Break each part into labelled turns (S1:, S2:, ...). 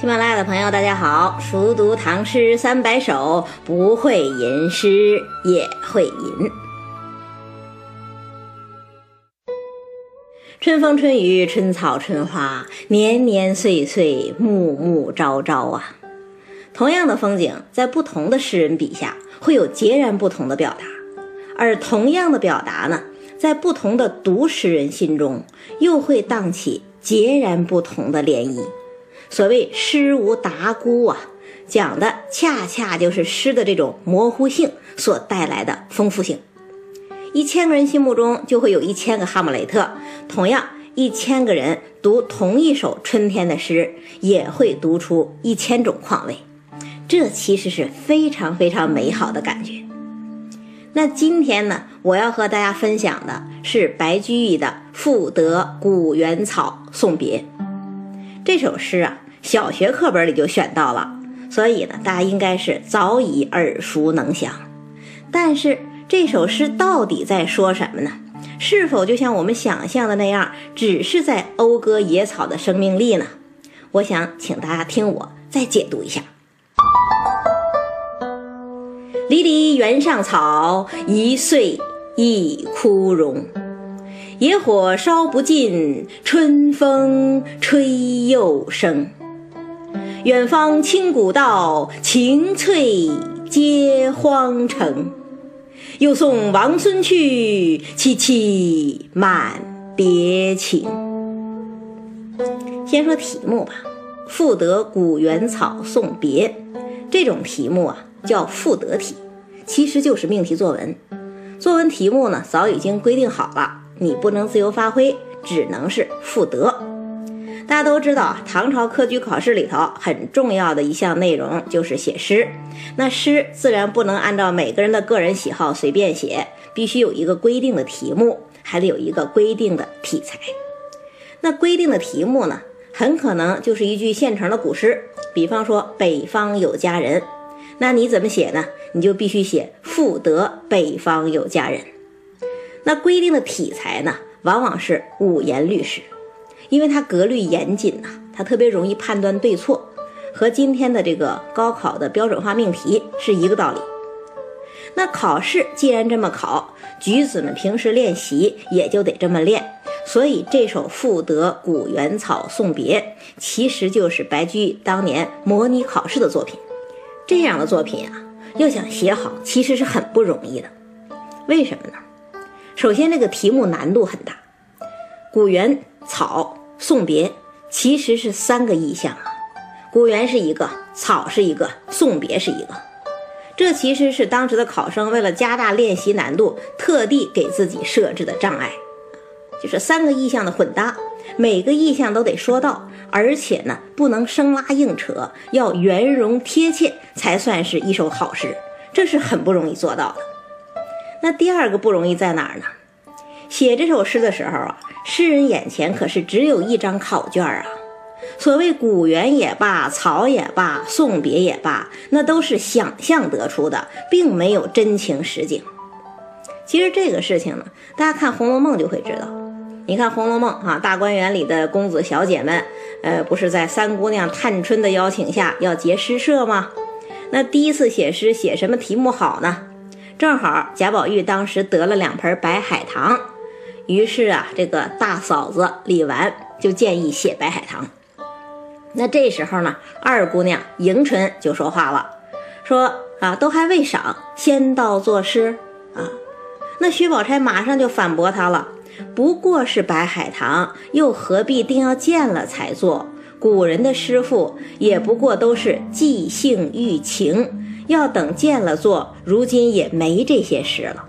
S1: 喜马拉雅的朋友，大家好！熟读唐诗三百首，不会吟诗也会吟。春风春雨春草春花，年年岁岁暮暮朝朝啊！同样的风景，在不同的诗人笔下，会有截然不同的表达；而同样的表达呢，在不同的读诗人心中，又会荡起截然不同的涟漪。所谓诗无达姑啊，讲的恰恰就是诗的这种模糊性所带来的丰富性。一千个人心目中就会有一千个哈姆雷特，同样，一千个人读同一首春天的诗，也会读出一千种况味。这其实是非常非常美好的感觉。那今天呢，我要和大家分享的是白居易的《赋得古原草送别》。这首诗啊，小学课本里就选到了，所以呢，大家应该是早已耳熟能详。但是这首诗到底在说什么呢？是否就像我们想象的那样，只是在讴歌野草的生命力呢？我想请大家听我再解读一下：离离原上草，一岁一枯荣。野火烧不尽，春风吹又生。远方清古道，晴翠接荒城。又送王孙去，萋萋满别情。先说题目吧，《赋得古原草送别》这种题目啊，叫赋得题，其实就是命题作文。作文题目呢，早已经规定好了。你不能自由发挥，只能是赋得。大家都知道，唐朝科举考试里头很重要的一项内容就是写诗。那诗自然不能按照每个人的个人喜好随便写，必须有一个规定的题目，还得有一个规定的题材。那规定的题目呢，很可能就是一句现成的古诗，比方说“北方有佳人”，那你怎么写呢？你就必须写“赋得北方有佳人”。那规定的题材呢，往往是五言律诗，因为它格律严谨呐，它特别容易判断对错，和今天的这个高考的标准化命题是一个道理。那考试既然这么考，举子们平时练习也就得这么练。所以这首《赋得古原草送别》其实就是白居易当年模拟考试的作品。这样的作品啊，要想写好，其实是很不容易的。为什么呢？首先，这个题目难度很大，《古原草送别》其实是三个意象啊，古原是一个，草是一个，送别是一个。这其实是当时的考生为了加大练习难度，特地给自己设置的障碍，就是三个意象的混搭，每个意象都得说到，而且呢不能生拉硬扯，要圆融贴切，才算是一首好诗，这是很不容易做到的。那第二个不容易在哪儿呢？写这首诗的时候啊，诗人眼前可是只有一张考卷啊。所谓古原也罢，草也罢，送别也罢，那都是想象得出的，并没有真情实景。其实这个事情呢，大家看《红楼梦》就会知道。你看《红楼梦》啊，大观园里的公子小姐们，呃，不是在三姑娘探春的邀请下要结诗社吗？那第一次写诗，写什么题目好呢？正好贾宝玉当时得了两盆白海棠，于是啊，这个大嫂子李纨就建议写白海棠。那这时候呢，二姑娘迎春就说话了，说啊，都还未赏，先到作诗啊。那薛宝钗马上就反驳她了，不过是白海棠，又何必定要见了才做？古人的诗赋也不过都是即兴寓情。要等见了做，如今也没这些诗了。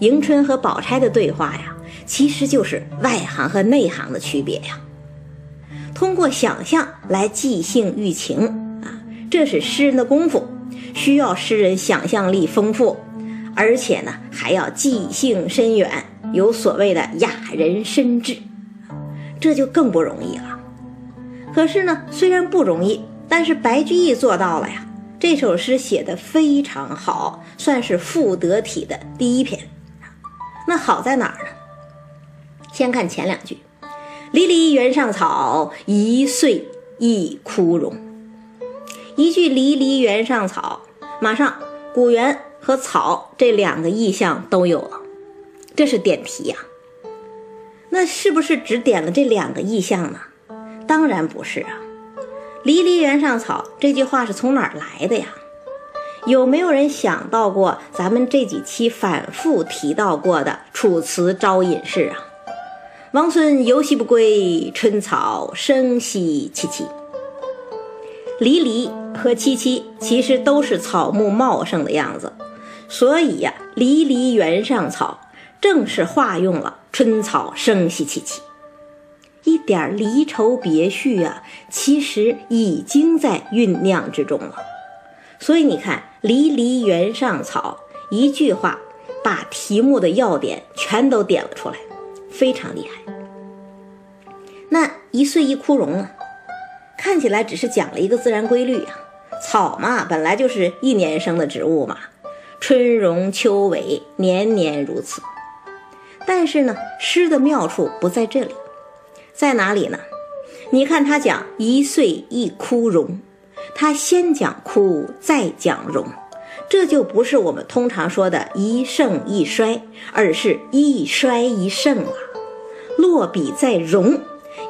S1: 迎春和宝钗的对话呀，其实就是外行和内行的区别呀。通过想象来即兴寓情啊，这是诗人的功夫，需要诗人想象力丰富，而且呢还要记性深远，有所谓的雅人深志，这就更不容易了。可是呢，虽然不容易，但是白居易做到了呀。这首诗写的非常好，算是赋得体的第一篇。那好在哪儿呢？先看前两句：“离离原上草，一岁一枯荣。”一句“离离原上草”，马上古原和草这两个意象都有了，这是点题呀。那是不是只点了这两个意象呢？当然不是啊！“离离原上草”这句话是从哪儿来的呀？有没有人想到过咱们这几期反复提到过的《楚辞·招隐士》啊？“王孙游兮不归，春草生兮萋萋。”离离和萋萋其实都是草木茂盛的样子，所以呀，“离离原上草”正是化用了。春草生兮萋萋，点离愁别绪啊，其实已经在酝酿之中了。所以你看，“离离原上草”一句话，把题目的要点全都点了出来，非常厉害。那一岁一枯荣呢？看起来只是讲了一个自然规律啊。草嘛，本来就是一年生的植物嘛，春荣秋萎，年年如此。但是呢，诗的妙处不在这里，在哪里呢？你看他讲一岁一枯荣，他先讲枯，再讲荣，这就不是我们通常说的一盛一衰，而是一衰一盛啊。落笔在荣，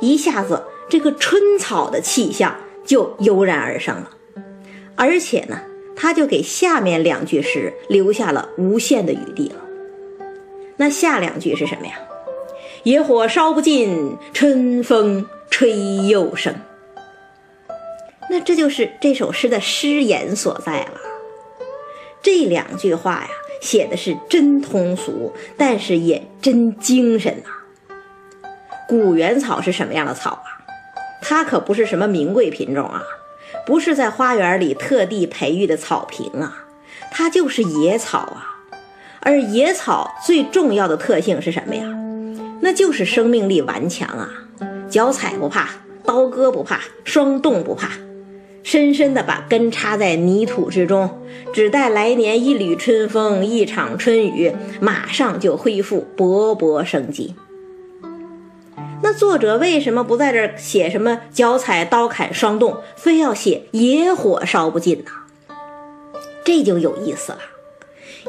S1: 一下子这个春草的气象就油然而生了，而且呢，他就给下面两句诗留下了无限的余地了。那下两句是什么呀？野火烧不尽，春风吹又生。那这就是这首诗的诗言所在了。这两句话呀，写的是真通俗，但是也真精神呐。古原草是什么样的草啊？它可不是什么名贵品种啊，不是在花园里特地培育的草坪啊，它就是野草啊。而野草最重要的特性是什么呀？那就是生命力顽强啊，脚踩不怕，刀割不怕，霜冻不怕，深深地把根插在泥土之中，只待来年一缕春风，一场春雨，马上就恢复勃勃生机。那作者为什么不在这儿写什么脚踩刀砍霜冻，非要写野火烧不尽呢？这就有意思了。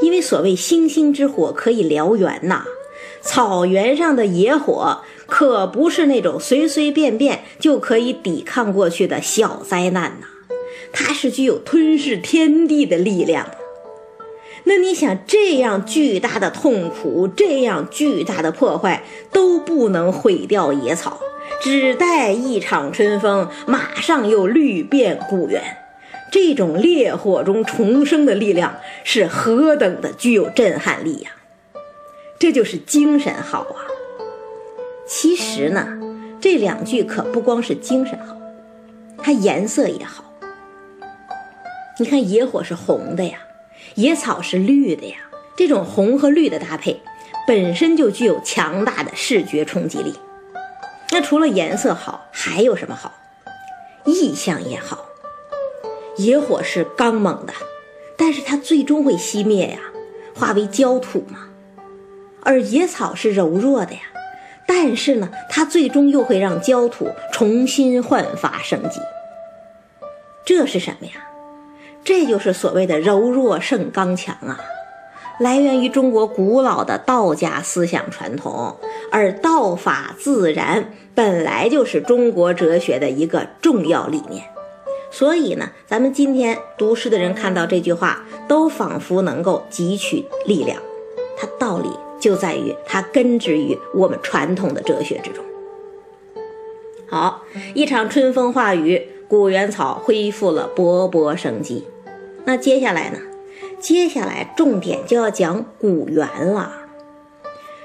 S1: 因为所谓星星之火可以燎原呐，草原上的野火可不是那种随随便便就可以抵抗过去的小灾难呐，它是具有吞噬天地的力量。那你想，这样巨大的痛苦，这样巨大的破坏，都不能毁掉野草，只待一场春风，马上又绿遍古原。这种烈火中重生的力量是何等的具有震撼力呀！这就是精神好啊。其实呢，这两句可不光是精神好，它颜色也好。你看，野火是红的呀，野草是绿的呀，这种红和绿的搭配本身就具有强大的视觉冲击力。那除了颜色好，还有什么好？意象也好。野火是刚猛的，但是它最终会熄灭呀，化为焦土嘛。而野草是柔弱的呀，但是呢，它最终又会让焦土重新焕发生机。这是什么呀？这就是所谓的柔弱胜刚强啊，来源于中国古老的道家思想传统。而道法自然本来就是中国哲学的一个重要理念。所以呢，咱们今天读诗的人看到这句话，都仿佛能够汲取力量。它道理就在于它根植于我们传统的哲学之中。好，一场春风化雨，古原草恢复了勃勃生机。那接下来呢？接下来重点就要讲古原了。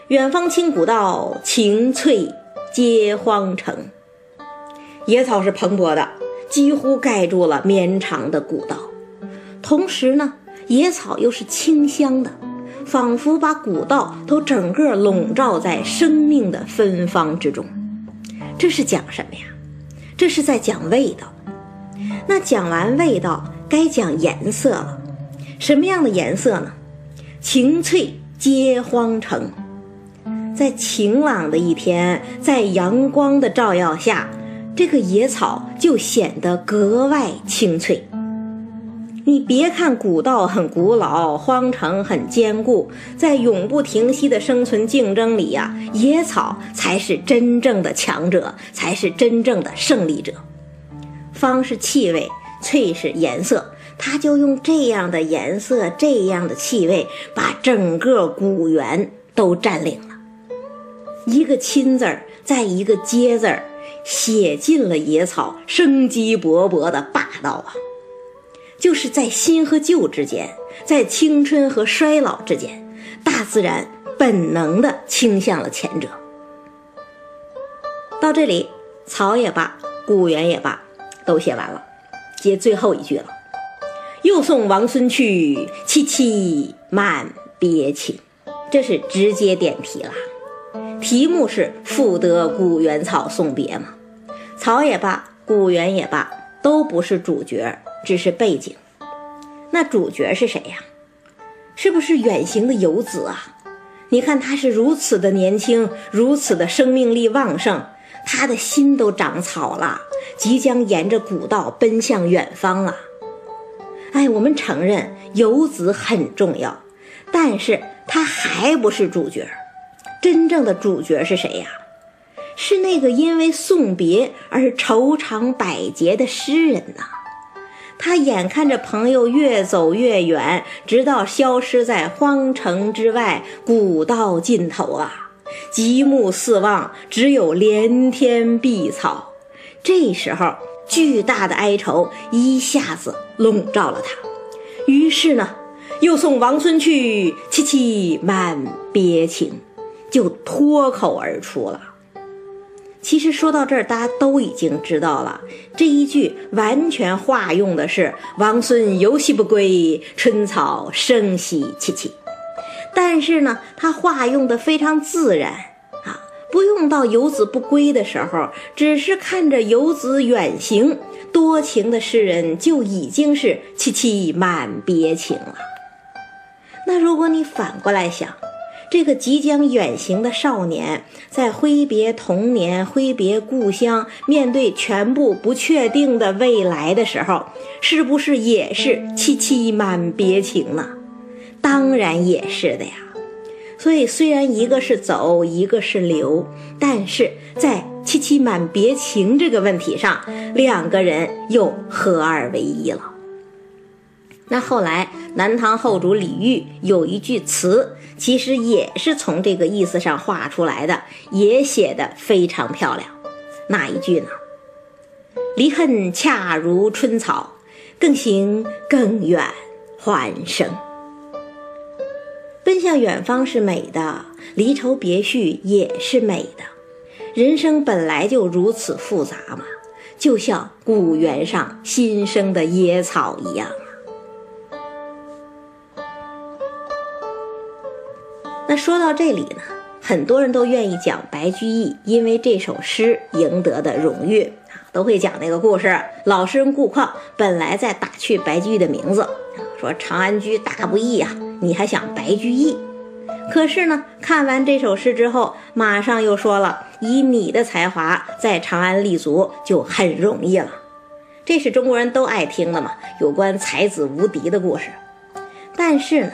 S1: 远方清古道，晴翠接荒城。野草是蓬勃的。几乎盖住了绵长的古道，同时呢，野草又是清香的，仿佛把古道都整个笼罩在生命的芬芳之中。这是讲什么呀？这是在讲味道。那讲完味道，该讲颜色了。什么样的颜色呢？晴翠接荒城，在晴朗的一天，在阳光的照耀下。这个野草就显得格外清脆，你别看古道很古老，荒城很坚固，在永不停息的生存竞争里呀，野草才是真正的强者，才是真正的胜利者。芳是气味，翠是颜色，它就用这样的颜色、这样的气味，把整个古园都占领了。一个“亲”字儿，在一个“接”字儿，写尽了野草生机勃勃的霸道啊！就是在新和旧之间，在青春和衰老之间，大自然本能的倾向了前者。到这里，草也罢，古园也罢，都写完了，接最后一句了：“又送王孙去，萋萋满别情。”这是直接点题了。题目是“赋得古原草送别”嘛，草也罢，古原也罢，都不是主角。只是背景，那主角是谁呀？是不是远行的游子啊？你看他是如此的年轻，如此的生命力旺盛，他的心都长草了，即将沿着古道奔向远方了。哎，我们承认游子很重要，但是他还不是主角。真正的主角是谁呀？是那个因为送别而愁肠百结的诗人呐。他眼看着朋友越走越远，直到消失在荒城之外古道尽头啊！极目四望，只有连天碧草。这时候，巨大的哀愁一下子笼罩了他。于是呢，又送王孙去，萋萋满别情，就脱口而出了。其实说到这儿，大家都已经知道了，这一句完全化用的是“王孙游兮不归，春草生兮萋萋”。但是呢，它化用的非常自然啊，不用到游子不归的时候，只是看着游子远行，多情的诗人就已经是萋萋满别情了。那如果你反过来想，这个即将远行的少年，在挥别童年、挥别故乡，面对全部不确定的未来的时候，是不是也是萋萋满别情呢？当然也是的呀。所以，虽然一个是走，一个是留，但是在萋萋满别情这个问题上，两个人又合二为一了。那后来，南唐后主李煜有一句词，其实也是从这个意思上画出来的，也写得非常漂亮。哪一句呢？离恨恰如春草，更行更远还生。奔向远方是美的，离愁别绪也是美的。人生本来就如此复杂嘛，就像古原上新生的野草一样。那说到这里呢，很多人都愿意讲白居易因为这首诗赢得的荣誉啊，都会讲那个故事。老诗人顾况本来在打趣白居易的名字，说长安居大不易啊，你还想白居易？可是呢，看完这首诗之后，马上又说了，以你的才华在长安立足就很容易了。这是中国人都爱听的嘛，有关才子无敌的故事。但是呢。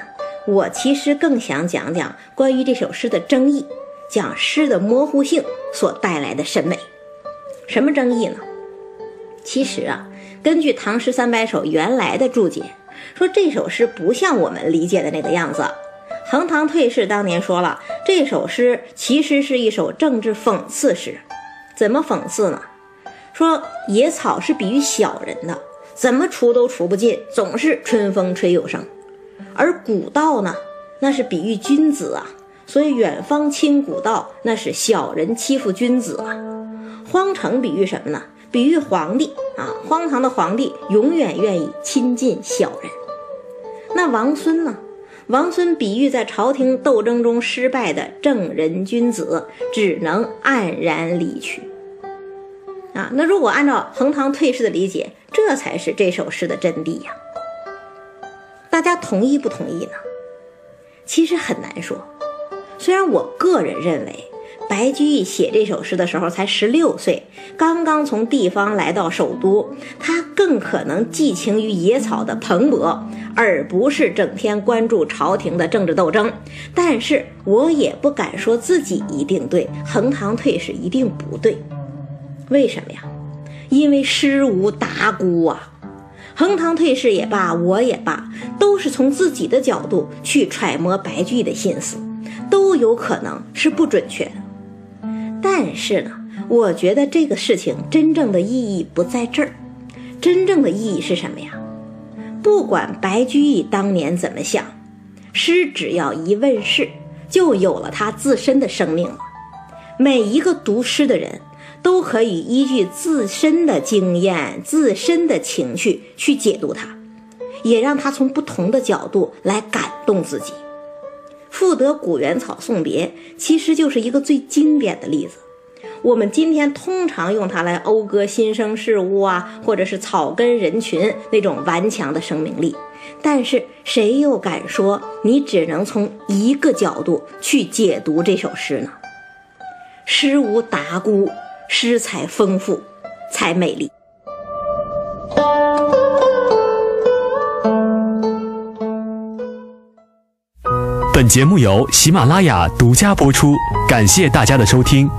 S1: 我其实更想讲讲关于这首诗的争议，讲诗的模糊性所带来的审美。什么争议呢？其实啊，根据《唐诗三百首》原来的注解，说这首诗不像我们理解的那个样子。横塘退士当年说了，这首诗其实是一首政治讽刺诗。怎么讽刺呢？说野草是比喻小人的，怎么除都除不尽，总是春风吹又生。而古道呢，那是比喻君子啊，所以远方亲古道，那是小人欺负君子啊。荒城比喻什么呢？比喻皇帝啊，荒唐的皇帝永远愿意亲近小人。那王孙呢？王孙比喻在朝廷斗争中失败的正人君子，只能黯然离去。啊，那如果按照横塘退士的理解，这才是这首诗的真谛呀。大家同意不同意呢？其实很难说。虽然我个人认为，白居易写这首诗的时候才十六岁，刚刚从地方来到首都，他更可能寄情于野草的蓬勃，而不是整天关注朝廷的政治斗争。但是我也不敢说自己一定对，横塘退是一定不对。为什么呀？因为诗无达姑啊。横塘退市也罢，我也罢，都是从自己的角度去揣摩白居易的心思，都有可能是不准确的。但是呢，我觉得这个事情真正的意义不在这儿，真正的意义是什么呀？不管白居易当年怎么想，诗只要一问世，就有了它自身的生命了。每一个读诗的人。都可以依据自身的经验、自身的情绪去解读它，也让他从不同的角度来感动自己。赋得古原草送别，其实就是一个最经典的例子。我们今天通常用它来讴歌新生事物啊，或者是草根人群那种顽强的生命力。但是谁又敢说你只能从一个角度去解读这首诗呢？诗无达姑。诗才丰富，才美丽。
S2: 本节目由喜马拉雅独家播出，感谢大家的收听。